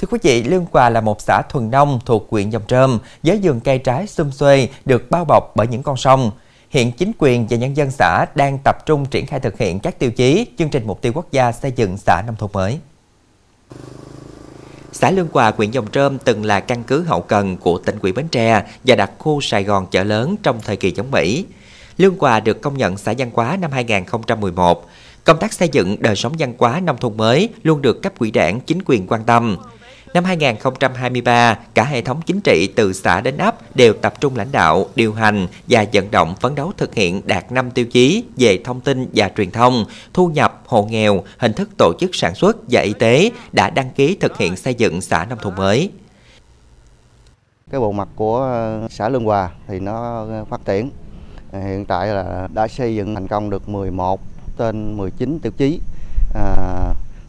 Thưa quý vị, Lương Hòa là một xã thuần nông thuộc huyện Dòng Trơm với vườn cây trái xum xuê được bao bọc bởi những con sông. Hiện chính quyền và nhân dân xã đang tập trung triển khai thực hiện các tiêu chí chương trình mục tiêu quốc gia xây dựng xã nông thôn mới. Xã Lương Hòa, huyện Dòng Trơm từng là căn cứ hậu cần của tỉnh ủy Bến Tre và đặc khu Sài Gòn chợ lớn trong thời kỳ chống Mỹ. Lương Hòa được công nhận xã văn hóa năm 2011. Công tác xây dựng đời sống văn hóa nông thôn mới luôn được cấp quỹ đảng chính quyền quan tâm. Năm 2023, cả hệ thống chính trị từ xã đến ấp đều tập trung lãnh đạo, điều hành và vận động phấn đấu thực hiện đạt 5 tiêu chí về thông tin và truyền thông, thu nhập, hộ nghèo, hình thức tổ chức sản xuất và y tế đã đăng ký thực hiện xây dựng xã nông thôn mới. Cái bộ mặt của ờ, xã Lương Hòa thì nó phát triển. Ờ, hiện tại là đã xây dựng thành công được 11 trên 19 tiêu chí. À,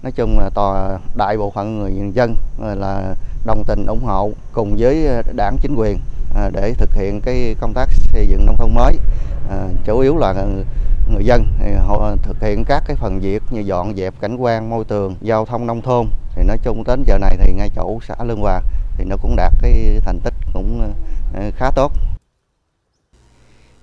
nói chung là tòa, đại bộ phận người dân ờ, là đồng tình ủng hộ cùng với ờ, đảng chính quyền ờ, để thực hiện cái công tác xây dựng nông thôn mới. Chủ yếu là người dân họ thực hiện các cái phần việc như dọn dẹp cảnh quan môi trường giao thông nông thôn. Thì nói chung đến giờ này thì ngay chỗ xã Lương Hòa thì nó cũng đạt cái thành tích cũng khá tốt.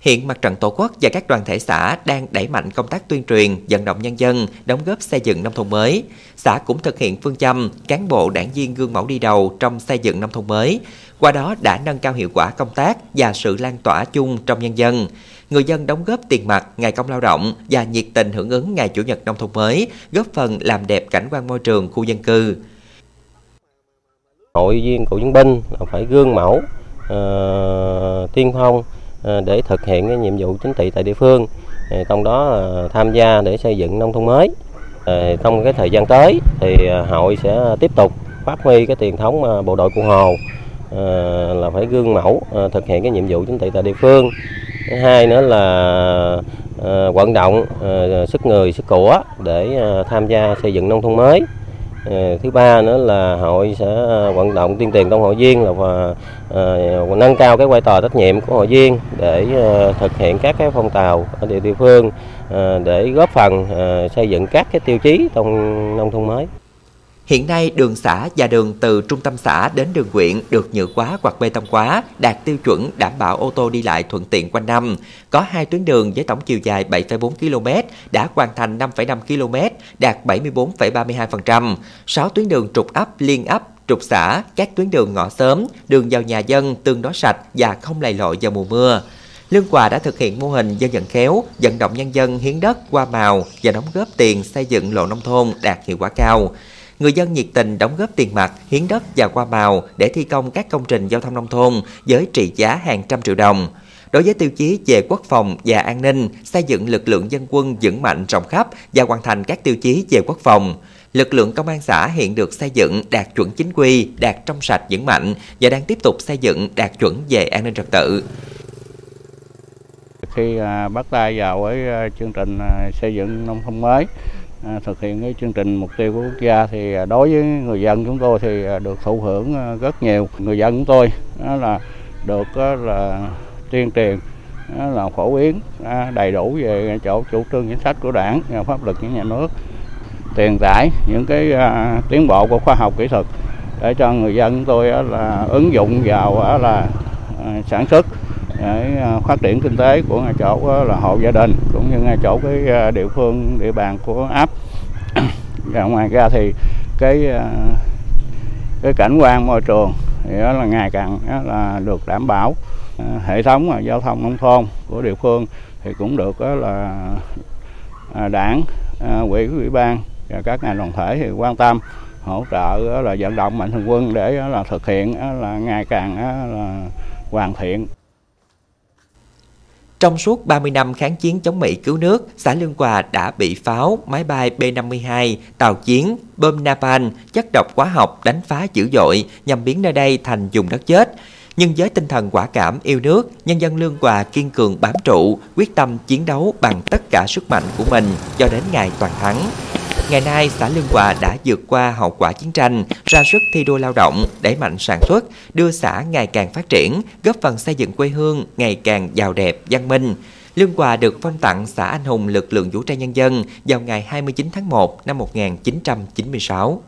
Hiện Mặt trận Tổ quốc và các đoàn thể xã đang đẩy mạnh công tác tuyên truyền, vận động nhân dân, đóng góp xây dựng nông thôn mới. Xã cũng thực hiện phương châm cán bộ đảng viên gương mẫu đi đầu trong xây dựng nông thôn mới. Qua đó đã nâng cao hiệu quả công tác và sự lan tỏa chung trong nhân dân. Người dân đóng góp tiền mặt, ngày công lao động và nhiệt tình hưởng ứng ngày Chủ nhật nông thôn mới, góp phần làm đẹp cảnh quan môi trường khu dân cư. Hội viên cựu chiến binh phải gương mẫu, uh, tiên phong, Ờ, để thực hiện cái nhiệm vụ chính trị tại địa phương. Ờ, trong đó ờ, tham gia để xây dựng nông thôn mới. Trong cái thời gian tới thì hội sẽ tiếp tục phát huy cái truyền thống bộ đội cụ hồ là phải gương mẫu thực hiện cái nhiệm vụ chính trị tại địa phương. Thứ hai nữa là vận động sức người, sức của để tham gia xây dựng nông thôn mới. Ờ, thứ ba nữa là hội sẽ ờ, vận động tuyên truyền trong hội viên là ờ, và nâng cao cái vai trò trách nhiệm của hội viên để thực hiện các cái phong trào ở địa địa phương để góp phần xây dựng các cái tiêu chí trong nông thôn mới. Hiện nay, đường xã và đường từ trung tâm xã đến đường huyện được nhựa quá hoặc bê tông quá, đạt tiêu chuẩn đảm bảo ô tô đi lại thuận tiện quanh năm. Có hai tuyến đường với tổng chiều dài 7,4 km đã hoàn thành 5,5 km, đạt 74,32%. 6 tuyến đường trục ấp, liên ấp, trục xã, các tuyến đường ngõ sớm đường vào nhà dân tương đối sạch và không lầy lội vào mùa mưa. Lương Hòa đã thực hiện mô hình dân vận khéo, vận động nhân dân hiến đất qua màu và đóng góp tiền xây dựng lộ nông thôn đạt hiệu quả cao người dân nhiệt tình đóng góp tiền mặt, hiến đất và qua màu để thi công các công trình giao thông nông thôn với trị giá hàng trăm triệu đồng. Đối với tiêu chí về quốc phòng và an ninh, xây dựng lực lượng dân quân vững mạnh rộng khắp và hoàn thành các tiêu chí về quốc phòng. Lực lượng công an xã hiện được xây dựng đạt chuẩn chính quy, đạt trong sạch vững mạnh và đang tiếp tục xây dựng đạt chuẩn về an ninh trật tự. Khi à, bắt tay vào với à, chương trình à, xây dựng nông thôn mới À, thực hiện cái chương trình mục tiêu của quốc gia thì à, đối với người dân chúng tôi thì à, được thụ hưởng rất nhiều. Người dân chúng tôi, đó là được là tuyên truyền là phổ biến đầy đủ về chỗ chủ trương chính sách của đảng pháp luật của nhà nước. Truyền tải những cái tiến bộ của khoa học kỹ thuật để cho người dân chúng tôi là ứng dụng vào là sản xuất để à, phát triển kinh tế của ngay chỗ là hộ gia đình cũng như ngay chỗ cái à, địa phương, địa bàn của ấp và ngoài ra thì cái à, cái cảnh quan môi trường thì đó là ngày càng đó là được đảm bảo. Hệ thống giao thông nông thôn của địa phương thì cũng được đó là đảng quỹ ủy ban và các ngành đoàn thể thì quan tâm, hỗ trợ là vận động mạnh thường quân để là thực hiện là ngày càng là hoàn thiện trong suốt 30 năm kháng chiến chống Mỹ cứu nước, xã Lương Hòa đã bị pháo, máy bay B-52, tàu chiến, bom napalm, chất độc hóa học đánh phá dữ dội nhằm biến nơi đây thành vùng đất chết. Nhưng với tinh thần quả cảm yêu nước, nhân dân Lương Hòa kiên cường bám trụ, quyết tâm chiến đấu bằng tất cả sức mạnh của mình cho đến ngày toàn thắng. Ngày nay, xã Lương Hòa đã vượt qua hậu quả chiến tranh, ra sức thi đua lao động, đẩy mạnh sản xuất, đưa xã ngày càng phát triển, góp phần xây dựng quê hương ngày càng giàu đẹp, văn minh. Lương Hòa được phong tặng xã anh hùng lực lượng vũ trang nhân dân vào ngày 29 tháng 1 năm 1996.